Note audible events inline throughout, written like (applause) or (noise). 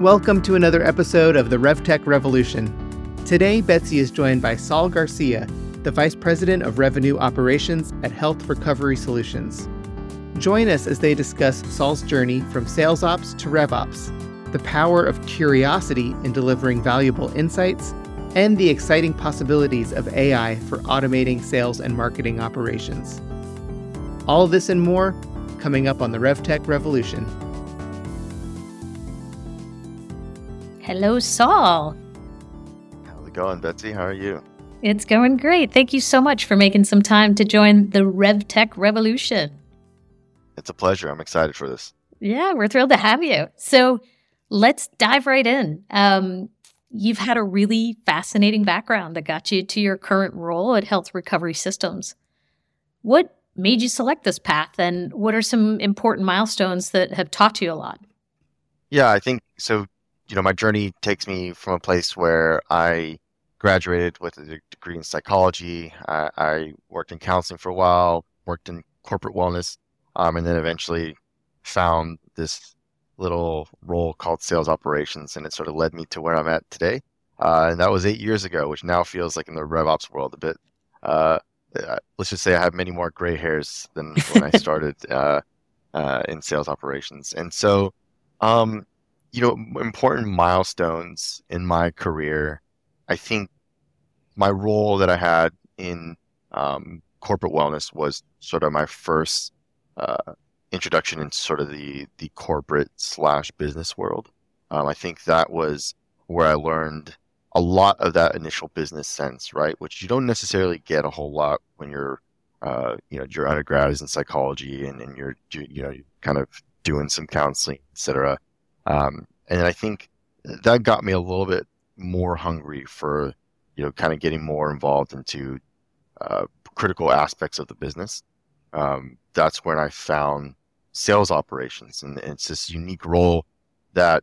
Welcome to another episode of the RevTech Revolution. Today, Betsy is joined by Saul Garcia, the Vice President of Revenue Operations at Health Recovery Solutions. Join us as they discuss Saul's journey from sales ops to rev ops, the power of curiosity in delivering valuable insights, and the exciting possibilities of AI for automating sales and marketing operations. All this and more coming up on the RevTech Revolution. Hello, Saul. How's it going, Betsy? How are you? It's going great. Thank you so much for making some time to join the RevTech Revolution. It's a pleasure. I'm excited for this. Yeah, we're thrilled to have you. So let's dive right in. Um, you've had a really fascinating background that got you to your current role at Health Recovery Systems. What made you select this path, and what are some important milestones that have taught you a lot? Yeah, I think so. You know, my journey takes me from a place where I graduated with a degree in psychology. I, I worked in counseling for a while, worked in corporate wellness, um, and then eventually found this little role called sales operations, and it sort of led me to where I'm at today. Uh, and that was eight years ago, which now feels like in the RevOps world a bit. Uh, uh let's just say I have many more gray hairs than when I (laughs) started uh, uh, in sales operations. And so, um, you know, important milestones in my career. I think my role that I had in um, corporate wellness was sort of my first uh, introduction into sort of the the corporate slash business world. Um, I think that was where I learned a lot of that initial business sense, right? Which you don't necessarily get a whole lot when you're, uh, you know, your undergrad is in psychology and, and you're, you know, kind of doing some counseling, etc. Um, and I think that got me a little bit more hungry for you know, kind of getting more involved into uh, critical aspects of the business. Um, that's when I found sales operations, and it's this unique role that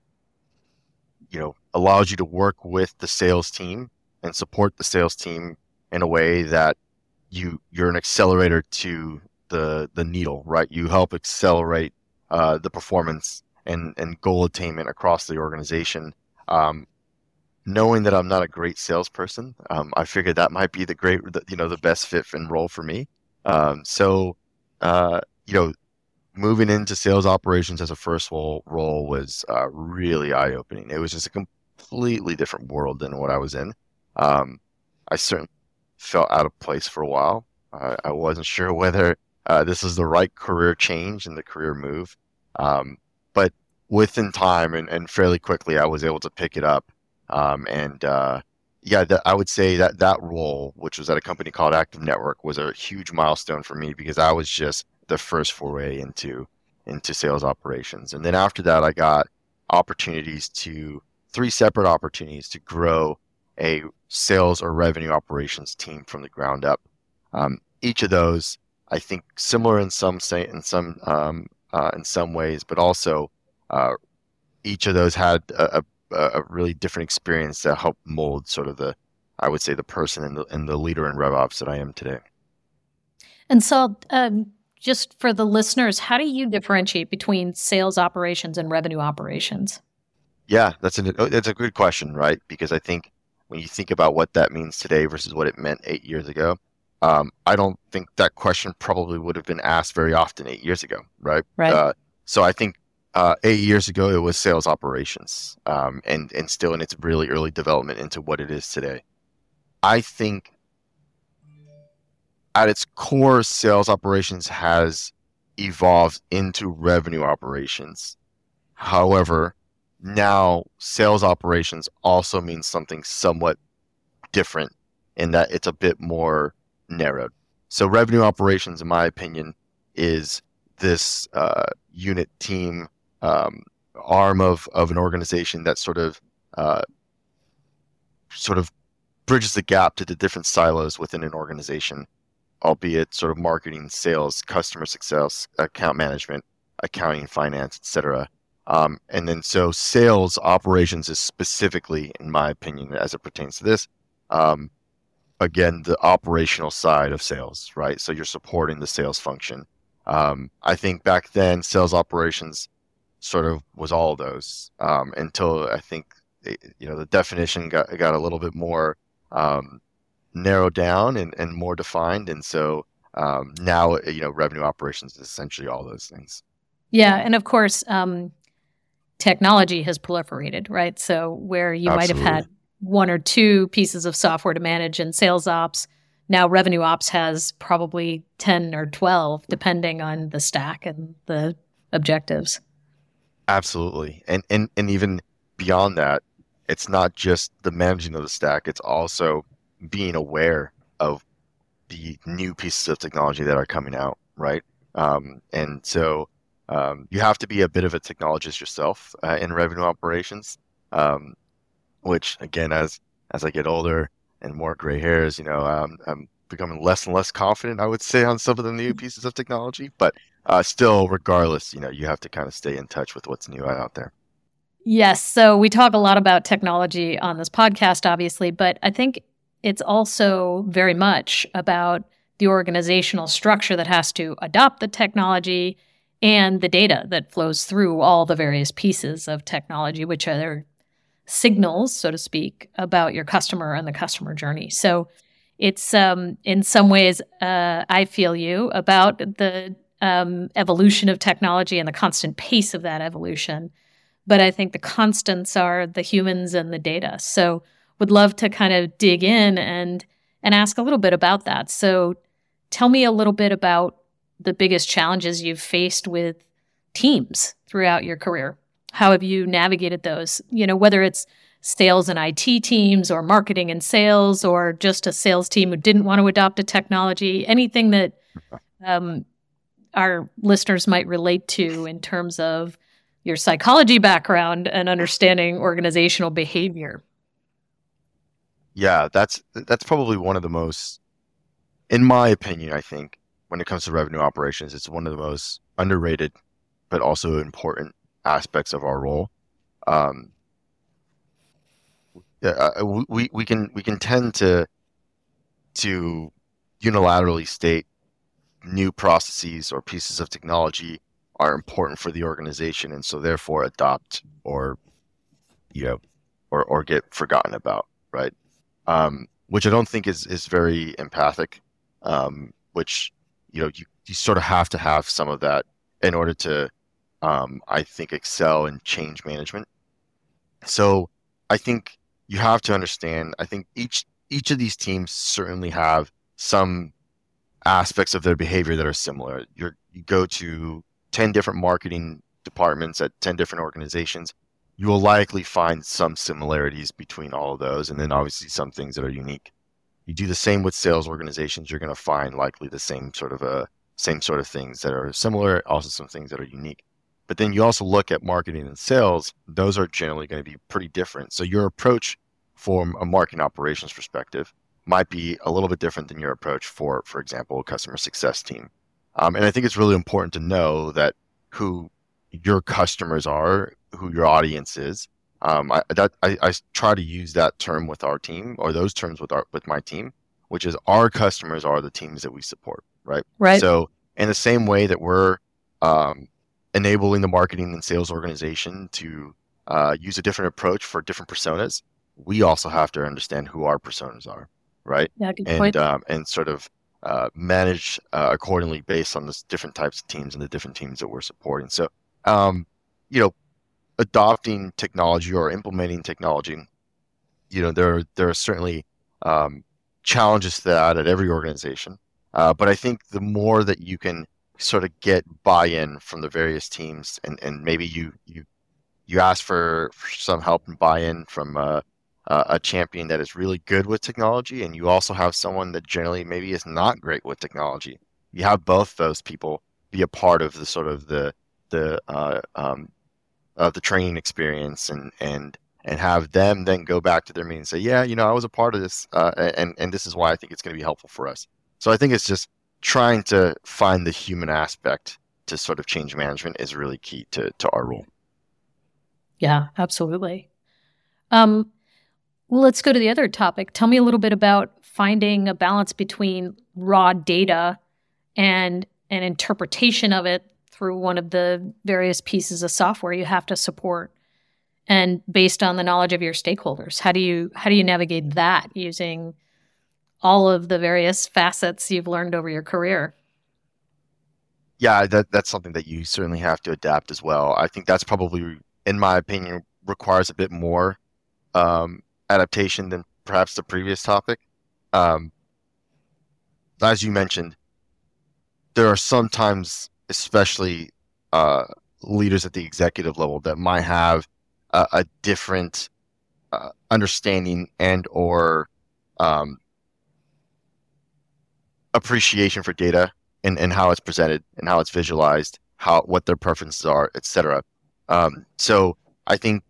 you know allows you to work with the sales team and support the sales team in a way that you you're an accelerator to the the needle, right? You help accelerate uh, the performance and and goal attainment across the organization um, knowing that I'm not a great salesperson, um, I figured that might be the great, you know, the best fit and role for me. Um, so, uh, you know, moving into sales operations as a first role, role was uh, really eye opening. It was just a completely different world than what I was in. Um, I certainly felt out of place for a while. Uh, I wasn't sure whether uh, this was the right career change and the career move. Um, within time and, and fairly quickly, I was able to pick it up um, and uh, yeah, I would say that that role, which was at a company called Active Network, was a huge milestone for me because I was just the first foray into into sales operations. And then after that, I got opportunities to three separate opportunities to grow a sales or revenue operations team from the ground up. Um, each of those, I think, similar in some say in some um, uh, in some ways, but also uh, each of those had a, a a really different experience that helped mold sort of the, I would say, the person and the, and the leader in RevOps that I am today. And so, um, just for the listeners, how do you differentiate between sales operations and revenue operations? Yeah, that's a that's a good question, right? Because I think when you think about what that means today versus what it meant eight years ago, um, I don't think that question probably would have been asked very often eight years ago, right? Right. Uh, so I think uh, eight years ago, it was sales operations, um, and and still in its really early development into what it is today. I think at its core, sales operations has evolved into revenue operations. However, now sales operations also means something somewhat different in that it's a bit more narrowed. So, revenue operations, in my opinion, is this uh, unit team um, arm of of an organization that sort of uh, sort of bridges the gap to the different silos within an organization, albeit sort of marketing, sales, customer success, account management, accounting, finance, etc. Um, and then so sales operations is specifically, in my opinion, as it pertains to this, um, again the operational side of sales, right? So you're supporting the sales function. Um, I think back then sales operations sort of was all of those um, until I think you know the definition got got a little bit more um, narrowed down and, and more defined, and so um, now you know revenue operations is essentially all those things. Yeah, and of course, um, technology has proliferated, right? So where you Absolutely. might have had one or two pieces of software to manage in sales ops, now revenue ops has probably 10 or 12 depending on the stack and the objectives. Absolutely. And and and even beyond that, it's not just the managing of the stack, it's also being aware of the new pieces of technology that are coming out, right? Um, and so um, you have to be a bit of a technologist yourself uh, in revenue operations, um, which again, as as I get older and more gray hairs, you know, um, I'm becoming less and less confident. I would say on some of the new pieces of technology, but uh, still, regardless, you know, you have to kind of stay in touch with what's new out there. Yes. So we talk a lot about technology on this podcast, obviously, but I think it's also very much about the organizational structure that has to adopt the technology and the data that flows through all the various pieces of technology, which are signals, so to speak, about your customer and the customer journey. So it's um, in some ways, uh, I feel you about the um, evolution of technology and the constant pace of that evolution. But I think the constants are the humans and the data. So would love to kind of dig in and and ask a little bit about that. So tell me a little bit about the biggest challenges you've faced with teams throughout your career. How have you navigated those? You know, whether it's sales and IT teams or marketing and sales or just a sales team who didn't want to adopt a technology, anything that um, our listeners might relate to (laughs) in terms of your psychology background and understanding organizational behavior. Yeah, that's that's probably one of the most in my opinion, I think, when it comes to revenue operations, it's one of the most underrated but also important aspects of our role. Um, uh, we we can we can tend to to unilaterally state new processes or pieces of technology are important for the organization, and so therefore adopt or you know or or get forgotten about, right? Um, which I don't think is is very empathic. Um, which you know you, you sort of have to have some of that in order to um, I think excel in change management. So I think you have to understand. I think each each of these teams certainly have some aspects of their behavior that are similar. You're, you go to ten different marketing departments at ten different organizations. You will likely find some similarities between all of those, and then obviously some things that are unique. You do the same with sales organizations. You're going to find likely the same sort of a uh, same sort of things that are similar, also some things that are unique. But then you also look at marketing and sales; those are generally going to be pretty different. So your approach from a marketing operations perspective might be a little bit different than your approach for, for example, a customer success team. Um, and I think it's really important to know that who your customers are, who your audience is. Um, I, that, I, I try to use that term with our team or those terms with our with my team, which is our customers are the teams that we support, right? Right. So in the same way that we're um, enabling the marketing and sales organization to uh, use a different approach for different personas, we also have to understand who our personas are, right? Yeah, good and point. Um, and sort of uh, manage uh, accordingly based on the different types of teams and the different teams that we're supporting. So, um, you know, adopting technology or implementing technology, you know, there there are certainly um, challenges to that at every organization. Uh, but I think the more that you can sort of get buy-in from the various teams, and, and maybe you you you ask for, for some help and buy-in from uh, uh, a champion that is really good with technology, and you also have someone that generally maybe is not great with technology. You have both those people be a part of the sort of the the uh, um, of the training experience, and and and have them then go back to their meeting and say, yeah, you know, I was a part of this, uh, and and this is why I think it's going to be helpful for us. So I think it's just trying to find the human aspect to sort of change management is really key to to our role. Yeah, absolutely. Um, well, let's go to the other topic. Tell me a little bit about finding a balance between raw data and an interpretation of it through one of the various pieces of software you have to support and based on the knowledge of your stakeholders. How do you how do you navigate that using all of the various facets you've learned over your career? Yeah that that's something that you certainly have to adapt as well. I think that's probably in my opinion requires a bit more um, adaptation than perhaps the previous topic um, as you mentioned there are sometimes especially uh, leaders at the executive level that might have a, a different uh, understanding and or um, appreciation for data and, and how it's presented and how it's visualized, how what their preferences are, etc. Um, so I think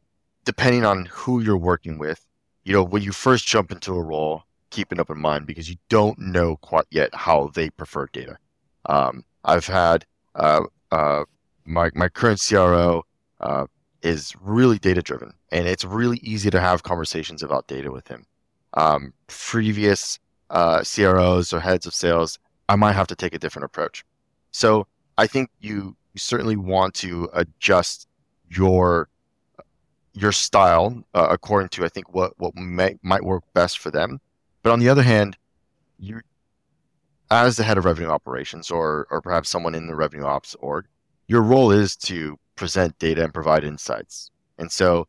depending on who you're working with, you know, when you first jump into a role, keep an open mind because you don't know quite yet how they prefer data. Um, I've had uh, uh, my my current CRO uh, is really data driven, and it's really easy to have conversations about data with him. Um, previous uh, CROs or heads of sales, I might have to take a different approach. So I think you, you certainly want to adjust your your style uh, according to I think what what may, might work best for them. But on the other hand, you as the head of revenue operations or or perhaps someone in the revenue ops org, your role is to present data and provide insights. And so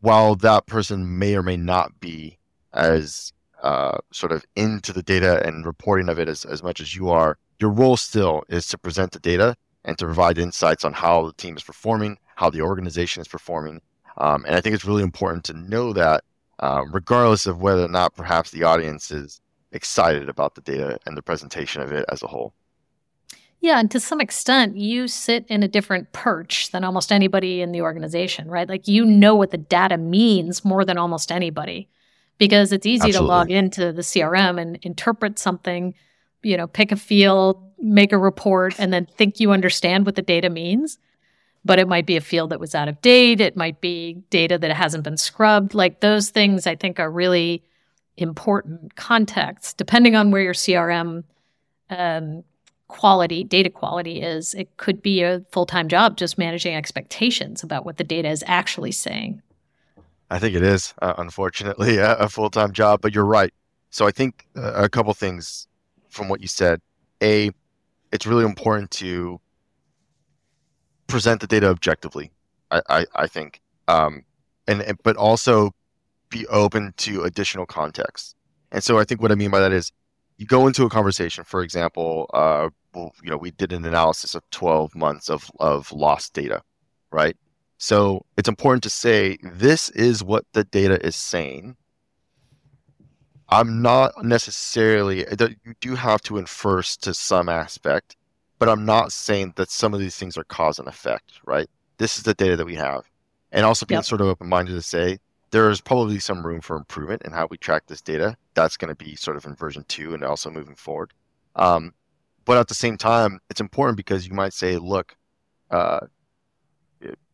while that person may or may not be as uh, sort of into the data and reporting of it as, as much as you are, your role still is to present the data and to provide insights on how the team is performing, how the organization is performing. Um, and I think it's really important to know that, uh, regardless of whether or not perhaps the audience is excited about the data and the presentation of it as a whole. Yeah, and to some extent, you sit in a different perch than almost anybody in the organization, right? Like you know what the data means more than almost anybody because it's easy Absolutely. to log into the CRM and interpret something, you know, pick a field, make a report, and then think you understand what the data means. But it might be a field that was out of date. It might be data that hasn't been scrubbed. Like those things, I think, are really important context, depending on where your CRM um, quality, data quality is, it could be a full time job just managing expectations about what the data is actually saying. I think it is, uh, unfortunately, (laughs) a, a full time job, but you're right. So I think uh, a couple things from what you said. A, it's really important to present the data objectively. I, I, I think, um, and, and but also be open to additional context. And so I think what I mean by that is you go into a conversation, for example, uh, well, you know, we did an analysis of 12 months of, of lost data, right? So it's important to say this is what the data is saying. I'm not necessarily, you do have to infer to some aspect, but I'm not saying that some of these things are cause and effect, right? This is the data that we have. And also being yep. sort of open minded to say there is probably some room for improvement in how we track this data. That's going to be sort of in version two and also moving forward. Um, but at the same time, it's important because you might say, look, uh,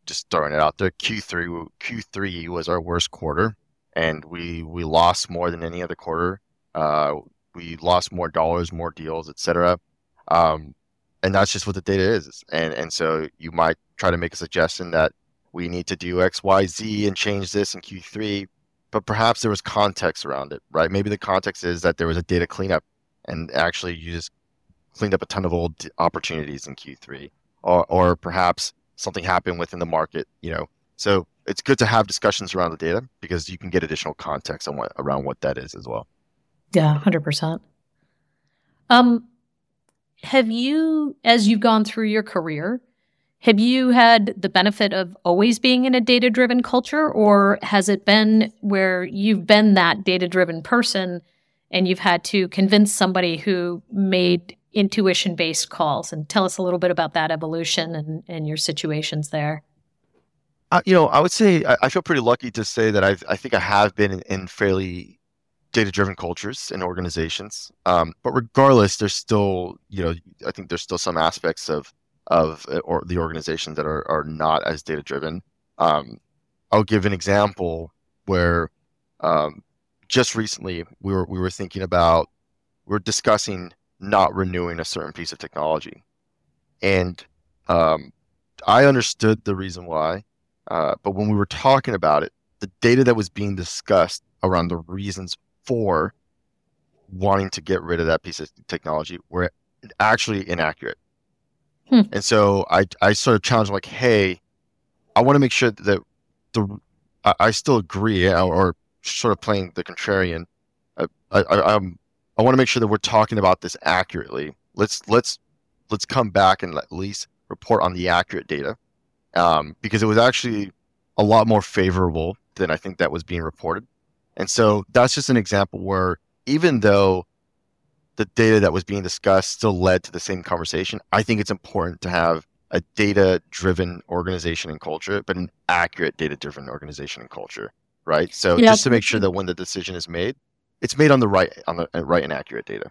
just throwing it out there, Q3 Q3 was our worst quarter, and we we lost more than any other quarter. Uh, we lost more dollars, more deals, etc. Um, and that's just what the data is. And and so you might try to make a suggestion that we need to do X, Y, Z and change this in Q3. But perhaps there was context around it, right? Maybe the context is that there was a data cleanup and actually you just cleaned up a ton of old opportunities in Q3. Or, or perhaps something happened within the market, you know. So it's good to have discussions around the data because you can get additional context on what around what that is as well. Yeah, hundred percent. Um, have you, as you've gone through your career, have you had the benefit of always being in a data driven culture, or has it been where you've been that data driven person and you've had to convince somebody who made intuition based calls? And tell us a little bit about that evolution and, and your situations there. Uh, you know, I would say I, I, feel pretty lucky to say that I've, I think I have been in, in fairly data driven cultures and organizations. Um, but regardless, there's still, you know, I think there's still some aspects of of uh, or the organizations that are, are not as data driven. Um, I'll give an example where um, just recently we were we were thinking about we are discussing not renewing a certain piece of technology, and Um, I understood the reason why, uh, but when we were talking about it, the data that was being discussed around the reasons for wanting to get rid of that piece of technology were actually inaccurate. Hmm. And so I, I sort of challenged like, hey, I want to make sure that the I, I still agree, or, or, sort of playing the contrarian. I, I, I'm I want to make sure that we're talking about this accurately. Let's let's let's come back and at least report on the accurate data, um, because it was actually a lot more favorable than I think that was being reported. And so that's just an example where even though the data that was being discussed still led to the same conversation, I think it's important to have a data driven organization and culture, but an accurate data driven organization and culture, right? So yeah. just to make sure that when the decision is made, it's made on the right on the uh, right and accurate data.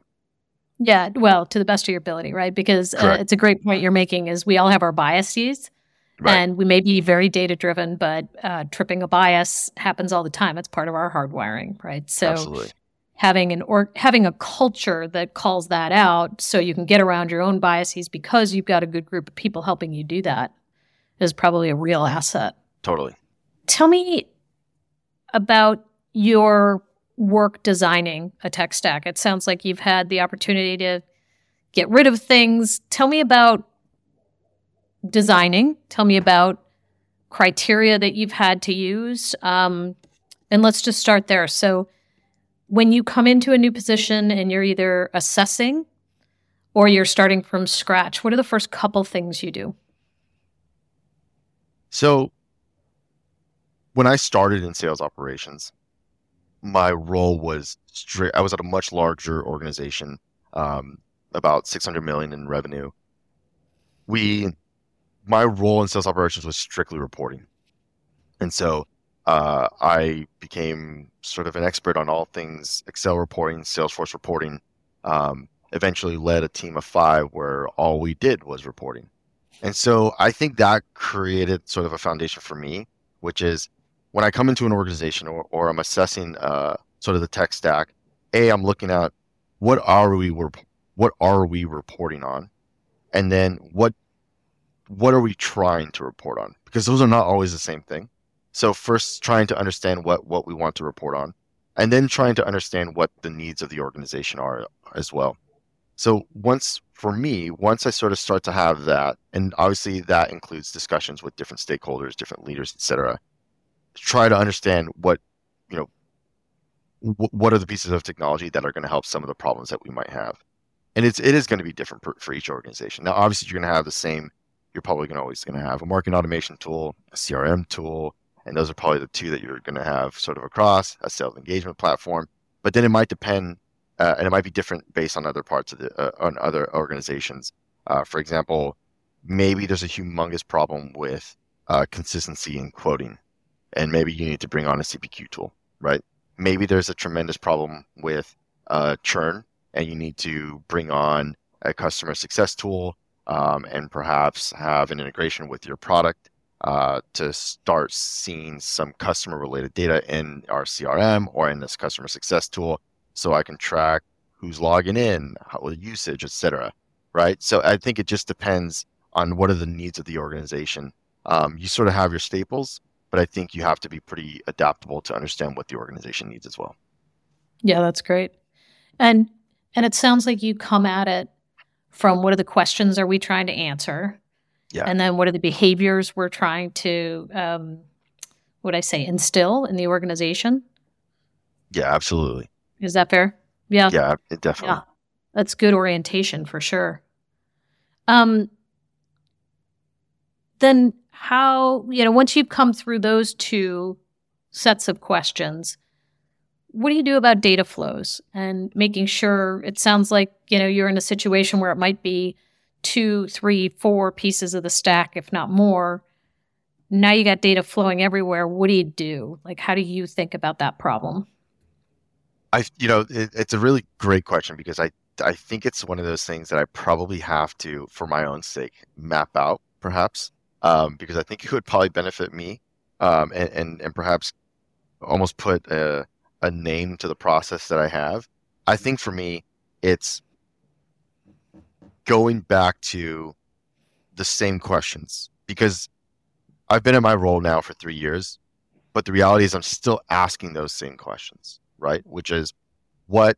Yeah, well, to the best of your ability, right? Because uh, it's a great point you're making. Is we all have our biases, right. and we may be very data driven, but uh, tripping a bias happens all the time. It's part of our hardwiring, right? So, Absolutely. having an or having a culture that calls that out, so you can get around your own biases because you've got a good group of people helping you do that, is probably a real asset. Totally. Tell me about your work designing a tech stack? It sounds like you've had the opportunity to get rid of things. Tell me about designing. Tell me about criteria that you've had to use. Um, and let's just start there. So, when you come into a new position and you're either assessing or you're starting from scratch, what are the first couple things you do? So, when I started in sales operations, my role was straight. I was at a much larger organization, um, about 600 million in revenue. We, my role in sales operations was strictly reporting, and so uh, I became sort of an expert on all things Excel reporting, Salesforce reporting. Um, eventually, led a team of five where all we did was reporting, and so I think that created sort of a foundation for me, which is when I come into an organization or, or I'm assessing uh, sort of the tech stack, a I'm looking at what are we what are we reporting on, and then what what are we trying to report on? Because those are not always the same thing. So first, trying to understand what what we want to report on, and then trying to understand what the needs of the organization are as well. So once for me, once I sort of start to have that, and obviously that includes discussions with different stakeholders, different leaders, etc try to understand what you know what are the pieces of technology that are going to help some of the problems that we might have and it's it is going to be different for, for each organization now obviously you're going to have the same you're probably going to always going to have a marketing automation tool a crm tool and those are probably the two that you're going to have sort of across a sales engagement platform but then it might depend uh, and it might be different based on other parts of the uh, on other organizations uh, for example maybe there's a humongous problem with uh, consistency in quoting and maybe you need to bring on a CPQ tool, right? Maybe there's a tremendous problem with uh, churn, and you need to bring on a customer success tool um, and perhaps have an integration with your product uh, to start seeing some customer related data in our CRM or in this customer success tool so I can track who's logging in, how usage, etc. Right. So I think it just depends on what are the needs of the organization. Um, you sort of have your staples, but I think you have to be pretty adaptable to understand what the organization needs as well. Yeah, that's great. And and it sounds like you come at it from what are the questions are we trying to answer? Yeah. And then what are the behaviors we're trying to um what I say instill in the organization? Yeah, absolutely. Is that fair? Yeah. Yeah, definitely. Yeah. That's good orientation for sure. Um then how, you know, once you've come through those two sets of questions, what do you do about data flows and making sure it sounds like, you know, you're in a situation where it might be two, three, four pieces of the stack, if not more. Now you got data flowing everywhere. What do you do? Like, how do you think about that problem? I, you know, it, it's a really great question because I, I think it's one of those things that I probably have to, for my own sake, map out perhaps um, because I think it would probably benefit me um, and, and, and perhaps almost put a, a name to the process that I have. I think for me, it's going back to the same questions because I've been in my role now for three years, but the reality is I'm still asking those same questions, right? Which is what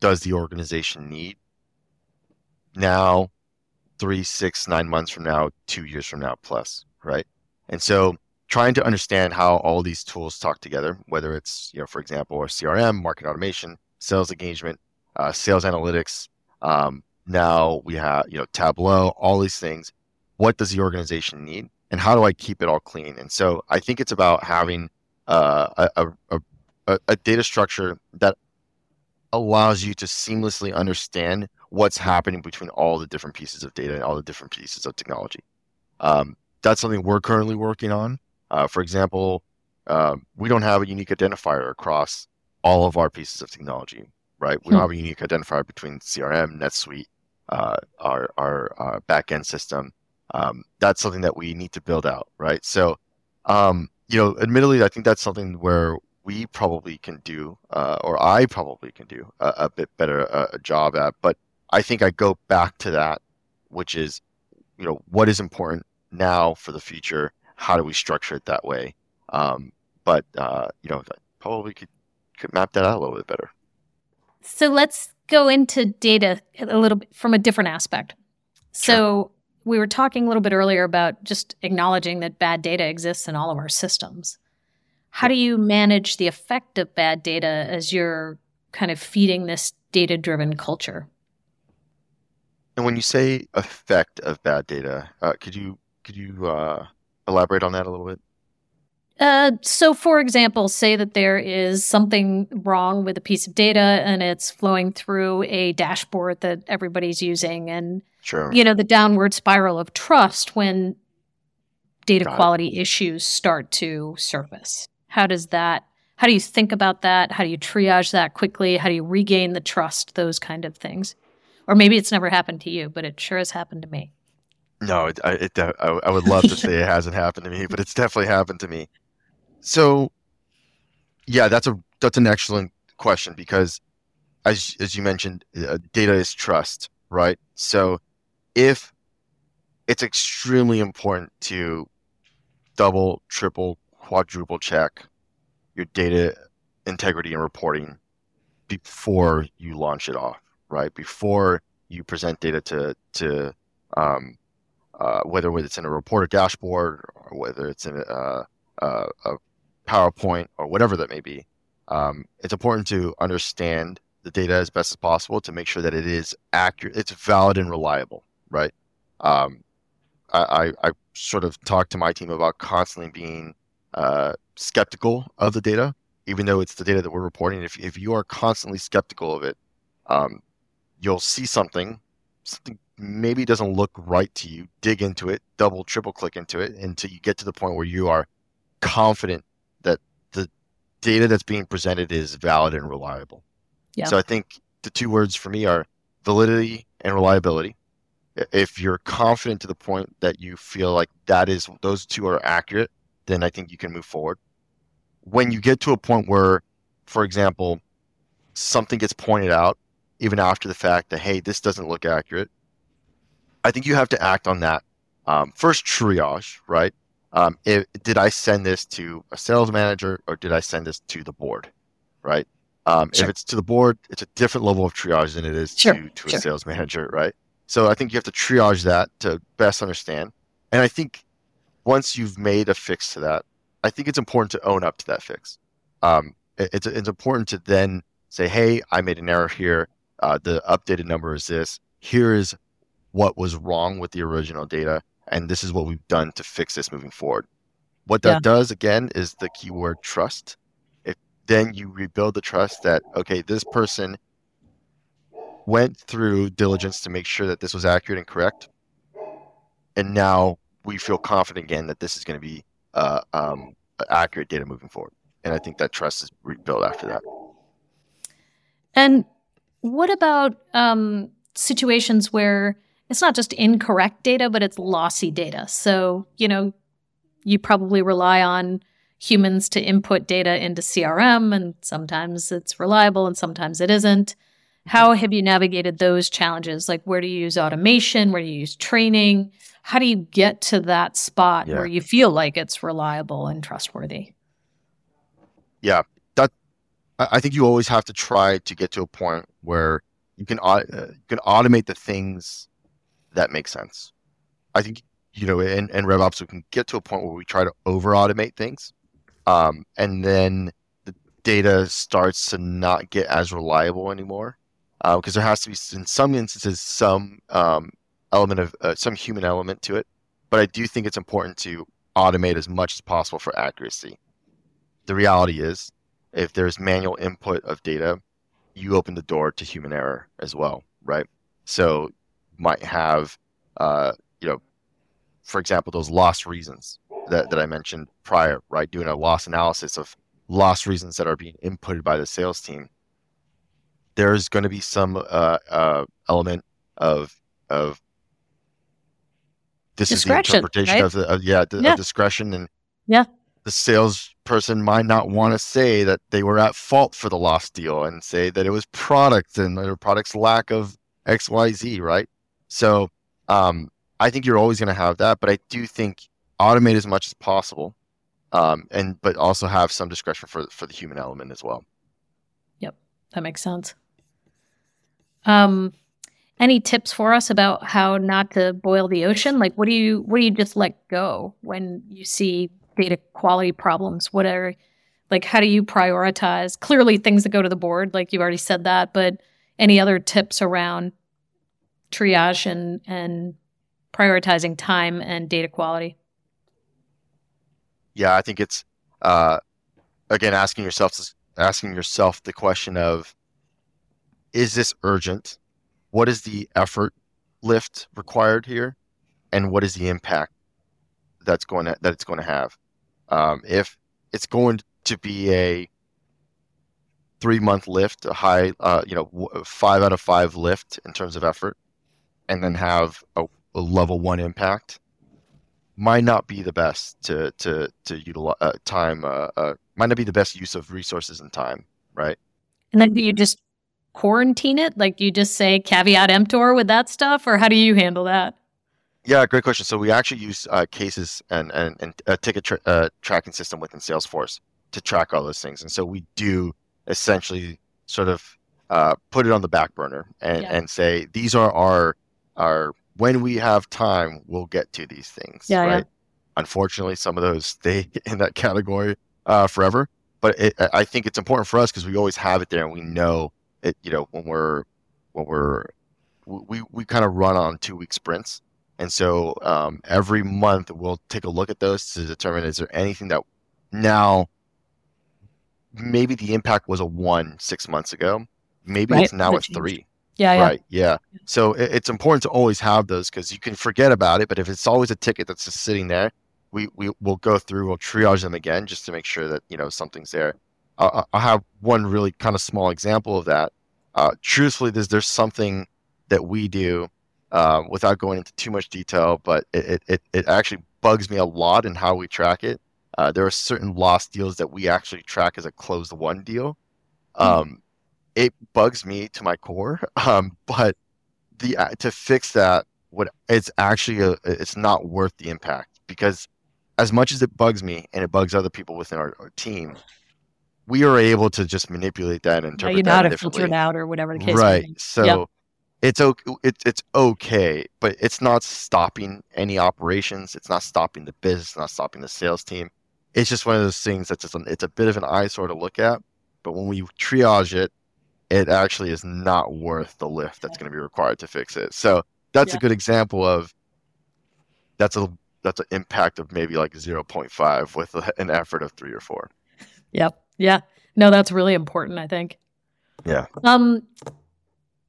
does the organization need now, three, six, nine months from now, two years from now, plus, right? And so trying to understand how all these tools talk together, whether it's, you know, for example, a CRM, market automation, sales engagement, uh, sales analytics. Um, now we have, you know, Tableau, all these things. What does the organization need? And how do I keep it all clean? And so I think it's about having uh, a, a, a, a data structure that allows you to seamlessly understand what's happening between all the different pieces of data and all the different pieces of technology. Um, that's something we're currently working on. Uh, for example, uh, we don't have a unique identifier across all of our pieces of technology, right? We hmm. don't have a unique identifier between CRM, NetSuite, uh, our our uh, backend system. Um, that's something that we need to build out, right? So, um, you know, admittedly, I think that's something where we probably can do, uh, or I probably can do a, a bit better uh, a job at. But I think I go back to that, which is, you know, what is important now for the future? How do we structure it that way? Um, but uh, you know, probably could could map that out a little bit better. So let's go into data a little bit from a different aspect. So sure. we were talking a little bit earlier about just acknowledging that bad data exists in all of our systems. How do you manage the effect of bad data as you're kind of feeding this data driven culture? And when you say effect of bad data, uh, could you could you uh, elaborate on that a little bit? Uh, so, for example, say that there is something wrong with a piece of data and it's flowing through a dashboard that everybody's using, and sure. you know the downward spiral of trust when data Got quality it. issues start to surface. How does that? How do you think about that? How do you triage that quickly? How do you regain the trust? Those kind of things. Or maybe it's never happened to you, but it sure has happened to me. No, it, it, I, I would love to say it (laughs) hasn't happened to me, but it's definitely happened to me. So, yeah, that's a that's an excellent question because, as as you mentioned, uh, data is trust, right? So, if it's extremely important to double, triple, quadruple check your data integrity and reporting before you launch it off, right? Before you present data to to um, uh, whether it's in a report or dashboard or whether it's in a, a, a PowerPoint or whatever that may be. Um, it's important to understand the data as best as possible to make sure that it is accurate, it's valid and reliable, right? Um, I, I, I, sort of talk to my team about constantly being uh, skeptical of the data, even though it's the data that we're reporting. If, if you are constantly skeptical of it, um, you'll see something, something maybe doesn't look right to you, dig into it, double, triple click into it until you get to the point where you are confident that the data that's being presented is valid and reliable. Yeah. So I think the two words for me are validity and reliability. If you're confident to the point that you feel like that is those two are accurate, then I think you can move forward. When you get to a point where, for example, something gets pointed out even after the fact that hey, this doesn't look accurate, I think you have to act on that. Um, first triage, right? um, if, did I send this to a sales manager or did I send this to the board? Right. Um, sure. If it's to the board, it's a different level of triage than it is sure. to, to sure. a sales manager. Right. So I think you have to triage that to best understand. And I think once you've made a fix to that, I think it's important to own up to that fix. Um, it, it's, it's important to then say, hey, I made an error here. Uh, the updated number is this. Here is what was wrong with the original data and this is what we've done to fix this moving forward. What that yeah. does again is the keyword trust. If then you rebuild the trust that okay, this person went through diligence to make sure that this was accurate and correct, and now we feel confident again that this is going to be uh, um, accurate data moving forward. And I think that trust is rebuilt after that. And what about um, situations where it's not just incorrect data, but it's lossy data. So, you know, you probably rely on humans to input data into CRM, and sometimes it's reliable and sometimes it isn't. How have you navigated those challenges? Like, where do you use automation? Where do you use training? How do you get to that spot Yeah. where you feel like it's reliable and trustworthy? Yeah, that I I think you always have to try to get to a point where you can uh, you can automate the things that makes sense. I think you know in, in RevOps we can get to a point where we try to over automate things, um, and then the data starts to not get as reliable anymore because there has to be in some instances some um, element of uh, some human element to it. But I do think it's important to automate as much as possible for accuracy the reality is if there's manual input of data you open the door to human error as well right so might have uh, you know for example those lost reasons that, that i mentioned prior right doing a loss analysis of lost reasons that are being inputted by the sales team there's going to be some uh, uh, element of of this Discretion, is the interpretation right? of the yeah, the, Yeah. of discretion and Yeah. the salesperson might not want to say that they were at fault for the lost deal and say that it was product and their product's lack of XYZ, right? So um, I think you're always going to have that, but I do think automate as much as possible, um, and but also have some discretion for for the human element as well. Yep, that makes sense. Um, any tips for us about how not to boil the ocean? Like, what do you what do you just let go when you see data quality problems? What are like how do you prioritize? Clearly, things that go to the board, like you've already said that, but any other tips around triage and and prioritizing time and data quality? yeah, I think it's uh, again asking yourself asking yourself the question of is this urgent? What is the effort lift required here, and what is the impact that's going to that it's going to have? Um, if it's going to be a three month lift, a high, uh, you know, five out of five lift in terms of effort, and then have a, a level one impact, might not be the best to to to utilize uh, time. Uh, uh, might not be the best use of resources and time, right? And then do you just quarantine it? Like, you just say caveat emptor with that stuff, or how do you handle that? Yeah, great question. So we actually use uh, cases and, and, and a ticket tra- uh, tracking system within Salesforce to track all those things. And so we do essentially sort of uh, put it on the back burner and, Yeah. and say these are our our when we have time, we'll get to these things. Yeah, yeah. right. Unfortunately, some of those stay (laughs) in that category uh, forever. But it, I- think it's important for us because we always have it there and we know it. You know, when we're when we're we we kind of run on two week sprints. And so um, every month we'll take a look at those to determine is there anything that now maybe the impact was a one six months ago, maybe Right, it's now a three, Yeah, yeah. right? Yeah. So it, it's important to always have those because you can forget about it, but if it's always a ticket that's just sitting there, we we will go through, we'll triage them again just to make sure that you know something's there. I'll, I'll have one really kind of small example of that. Uh, truthfully, there's there's something that we do uh, without going into too much detail, but it, it, it, it actually bugs me a lot in how we track it. Uh, there are certain lost deals that we actually track as a closed won deal. Um, It bugs me to my core, (laughs) um, but the uh, to fix that, what it's actually a, it's not worth the impact because as much as it bugs me and it bugs other people within our, our team, we are able to just manipulate that and interpret you know that how to differently filter it out or whatever the case right. so it's okay it's, it's okay but it's not stopping any operations. It's not stopping the business. It's not stopping the sales team. It's just one of those things that's just an, it's a bit of an eyesore to look at but when we triage it it actually is not worth the lift that's going to be required to fix it so that's Yeah. a good example of that's a that's an impact of maybe like 0.5 with a, an effort of three or four Yep. Yeah. No, that's really important, I think. Yeah. Um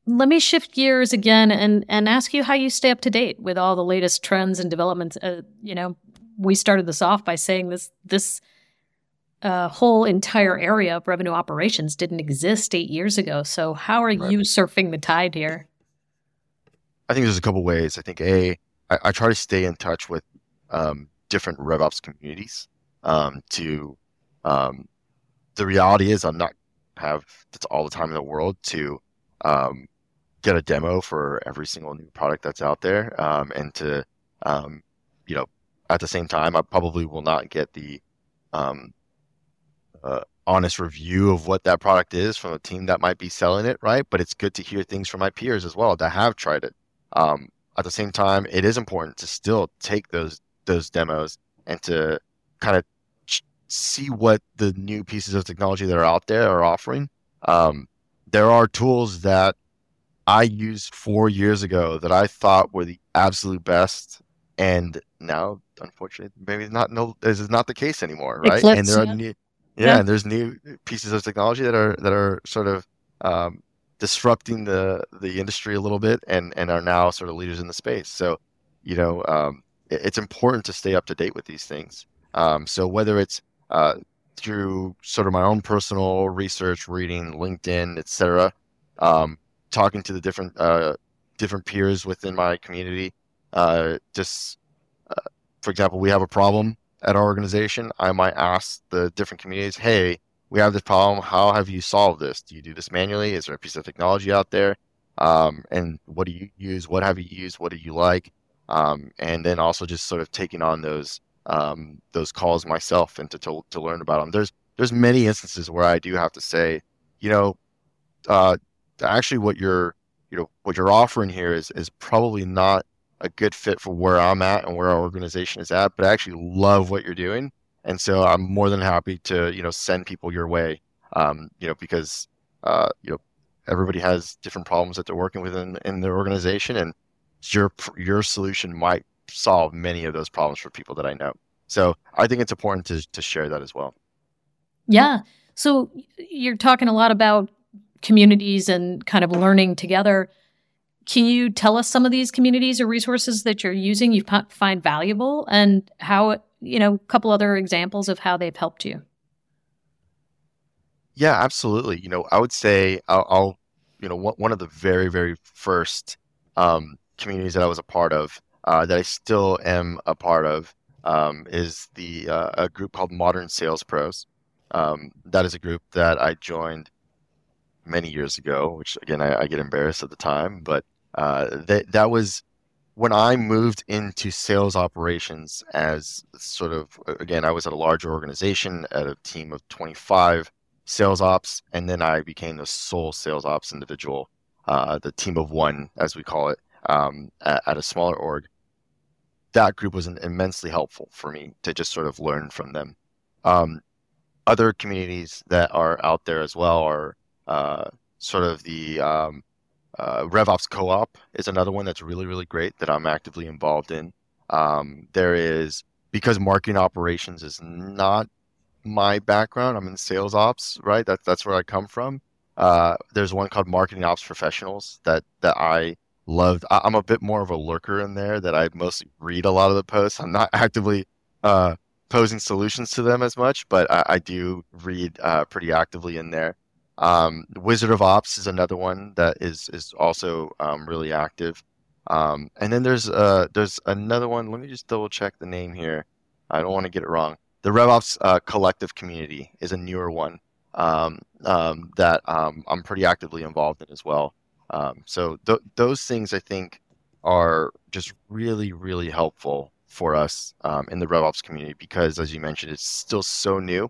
let me shift gears again and and ask you how you stay up to date with all the latest trends and developments. Uh, you know, we started this off by saying this this uh, whole entire area of revenue operations didn't exist eight years ago. So how are Right. you surfing the tide here? I think there's a couple ways. I think a I, I try to stay in touch with um, different RevOps communities. Um, to um, the reality is, I'm not have that's all the time in the world to um, get a demo for every single new product that's out there, um, and to um, you know at the same time, I probably will not get the um, uh, honest review of what that product is from a team that might be selling it, right? But it's good to hear things from my peers as well that have tried it. Um, at the same time, it is important to still take those those demos and to kind of ch- see what the new pieces of technology that are out there are offering. Um, there are tools that I used four years ago that I thought were the absolute best, and now, unfortunately, maybe not. No, this is not the case anymore, right? Eclipse, and there are new, Yeah. yeah, and there's new pieces of technology that are that are sort of um, disrupting the the industry a little bit, and and are now sort of leaders in the space. So, you know, um, it- it's important to stay up to date with these things. Um, so whether it's uh, through sort of my own personal research, reading LinkedIn, etc., um, talking to the different uh, different peers within my community, uh, just uh, for example, we have a problem at our organization. I might ask the different communities, "Hey, we have this problem. How have you solved this? Do you do this manually? Is there a piece of technology out there? Um, and what do you use? What have you used? What do you like?" Um, and then also just sort of taking on those um, those calls myself and to, to to learn about them. There's there's many instances where I do have to say, you know, uh, actually what you're you know what you're offering here is is probably not a good fit for where I'm at and where our organization is at, but I actually love what you're doing, and so I'm more than happy to you know send people your way, um, you know, because uh, you know everybody has different problems that they're working with in, in their organization, and your your solution might solve many of those problems for people that I know. So I think it's important to to share that as well. Yeah. So you're talking a lot about communities and kind of learning together. Can you tell us some of these communities or resources that you're using you fi- find valuable and how, you know, a couple other examples of how they've helped you? Yeah, absolutely. You know, I would say I'll, I'll you know, one, one of the very, very first um, communities that I was a part of, uh, that I still am a part of, um, is the uh, a group called Modern Sales Pros. Um, that is a group that I joined many years ago, which again I, I get embarrassed at the time, but uh, that that was when I moved into sales operations as sort of again I was at a larger organization at a team of 25 sales ops, and then I became the sole sales ops individual, uh, the team of one as we call it, um, at, at a smaller org. That group was immensely helpful for me to just sort of learn from them. Um, other communities that are out there as well are uh, sort of the um, uh, RevOps Co-op is another one that's really really great that I'm actively involved in. Um, there is because marketing operations is not my background. I'm in sales ops, right? That's that's where I come from. Uh, there's one called Marketing Ops Professionals that that I loved. I, I'm a bit more of a lurker in there. That I mostly read a lot of the posts. I'm not (laughs) actively uh, posing solutions to them as much, but I, I do read uh, pretty actively in there. Um, Wizard of Ops is another one that is is also um, really active. Um, and then there's uh there's another one. Let me just double check the name here. I don't want to get it wrong. The RevOps uh, collective community is a newer one um, um, that um, I'm pretty actively involved in as well. So th- those things I think are just really really helpful for us in the RevOps community because, as you mentioned, it's still so new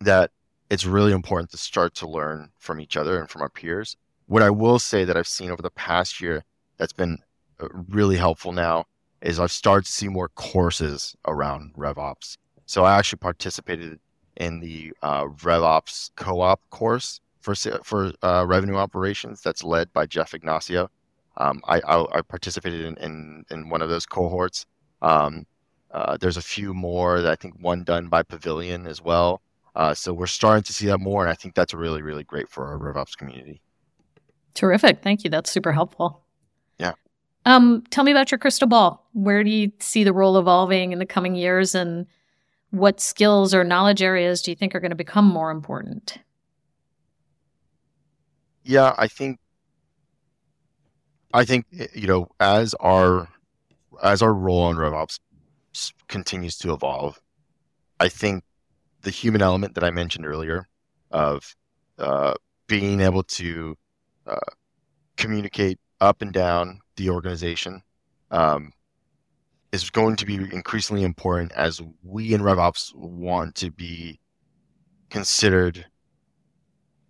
that it's really important to start to learn from each other and from our peers. What I will say that I've seen over the past year that's been uh, really helpful now is I've started to see more courses around RevOps. So I actually participated in the uh, RevOps co-op course for for uh, revenue operations that's led by Jeff Ignacio. Um, I, I, I participated in, in, in one of those cohorts. Um, uh, there's a few more that I think one done by Pavilion as well. Uh, so we're starting to see that more, and I think that's really, really great for our RevOps community. Terrific. Thank you. That's super helpful. Yeah. Um, tell me about your crystal ball. Where do you see the role evolving in the coming years and what skills or knowledge areas do you think are going to become more important? Yeah, I think I think eh, you know as our as our role in RevOps continues to evolve, I think the human element that I mentioned earlier of uh, being able to uh, communicate up and down the organization um, is going to be increasingly important as we in RevOps want to be considered.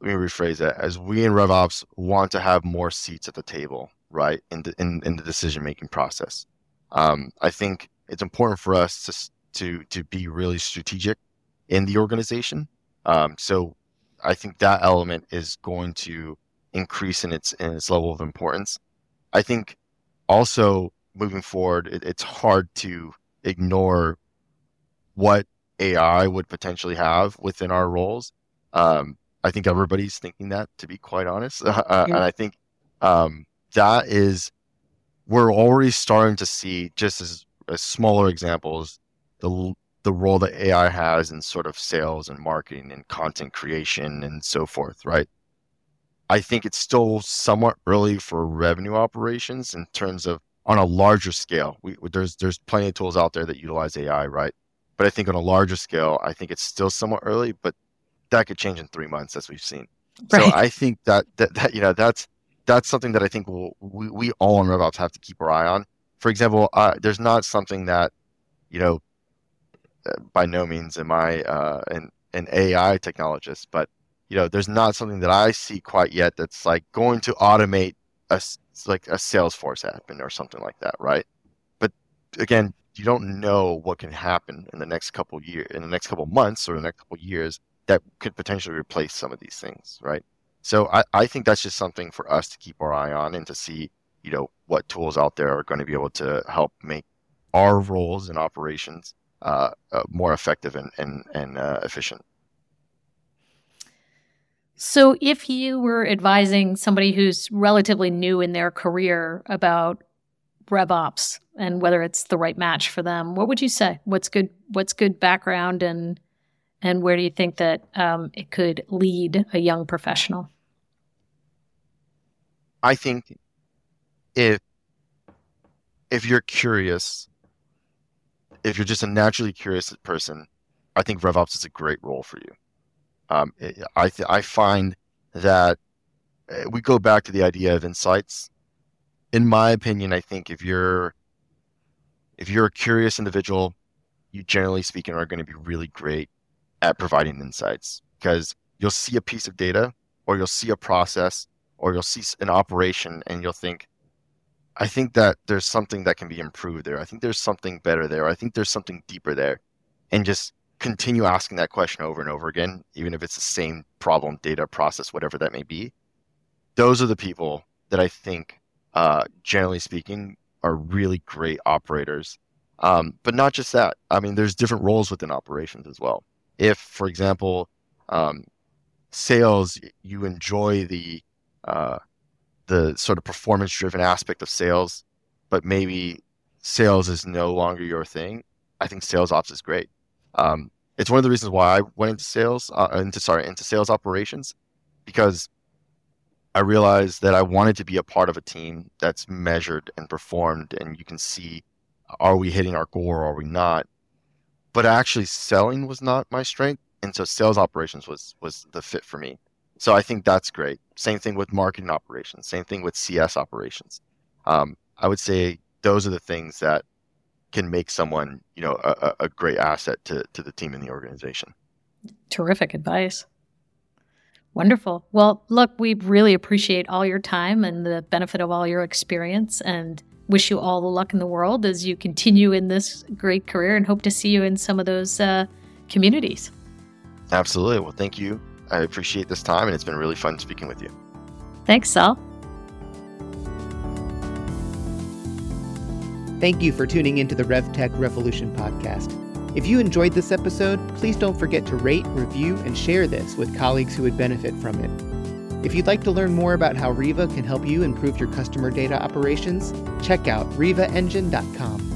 Let me rephrase that: as we in RevOps want to have more seats at the table, right, in the in, in the decision making process. Um, I think it's important for us to to to be really strategic in the organization. Um, so I think that element is going to increase in its in its level of importance. I think also moving forward, it, it's hard to ignore what AI would potentially have within our roles. Um, I think everybody's thinking that, to be quite honest, (laughs) uh, yeah. and I think um, that is we're already starting to see just as, as smaller examples the the role that AI has in sort of sales and marketing and content creation and so forth, right? I think it's still somewhat early for revenue operations in terms of on a larger scale. We, there's there's plenty of tools out there that utilize AI, right? But I think on a larger scale, I think it's still somewhat early, but that could change in three months, as we've seen. Right. So I think that, that that you know that's that's something that I think we'll, we we all in RevOps have to keep our eye on. For example, uh, there's not something that you know by no means am I uh, an an AI technologist, but you know, there's not something that I see quite yet that's like going to automate a like a Salesforce admin or something like that, right? But again, you don't know what can happen in the next couple years, in the next couple months or the next couple years that could potentially replace some of these things, right? So I, I think that's just something for us to keep our eye on and to see, you know, what tools out there are going to be able to help make our roles and operations uh, uh, more effective and and, and uh, efficient. So, if you were advising somebody who's relatively new in their career about RevOps and whether it's the right match for them, what would you say? What's good? What's good background and and where do you think that um, it could lead a young professional? I think if if you're curious if you're just a naturally curious person, I think RevOps is a great role for you. Um, I th- I find that eh, we go back to the idea of insights. In my opinion, I think if you're if you're a curious individual, you generally speaking are going to be really great at providing insights because you'll see a piece of data or you'll see a process or you'll see an operation and you'll think, I think that there's something that can be improved there. I think there's something better there. I think there's something deeper there. And just continue asking that question over and over again, even if it's the same problem, data, process, whatever that may be. Those are the people that I think, uh, generally speaking, are really great operators. Um, but not just that. I mean, there's different roles within operations as well. If, for example, um, sales, you enjoy the uh, the sort of performance driven aspect of sales, but maybe sales is no longer your thing, I think sales ops is great. Um, it's one of the reasons why I went into sales, uh, into sorry, into sales operations, because I realized that I wanted to be a part of a team that's measured and performed, and you can see, are we hitting our goal or are we not? But actually, selling was not my strength, and so sales operations was was the fit for me. So I think that's great. Same thing with marketing operations. Same thing with CS operations. Um, I would say those are the things that can make someone, you know, a, a great asset to, to the team and the organization. Terrific advice. Wonderful. Well, look, we really appreciate all your time and the benefit of all your experience and wish you all the luck in the world as you continue in this great career and hope to see you in some of those uh, communities. Absolutely. Well, thank you I appreciate this time, and it's been really fun speaking with you. Thanks, Sal. Thank you for tuning into the RevTech Revolution podcast. If you enjoyed this episode, please don't forget to rate, review, and share this with colleagues who would benefit from it. If you'd like to learn more about how Riva can help you improve your customer data operations, check out rivaengine.com.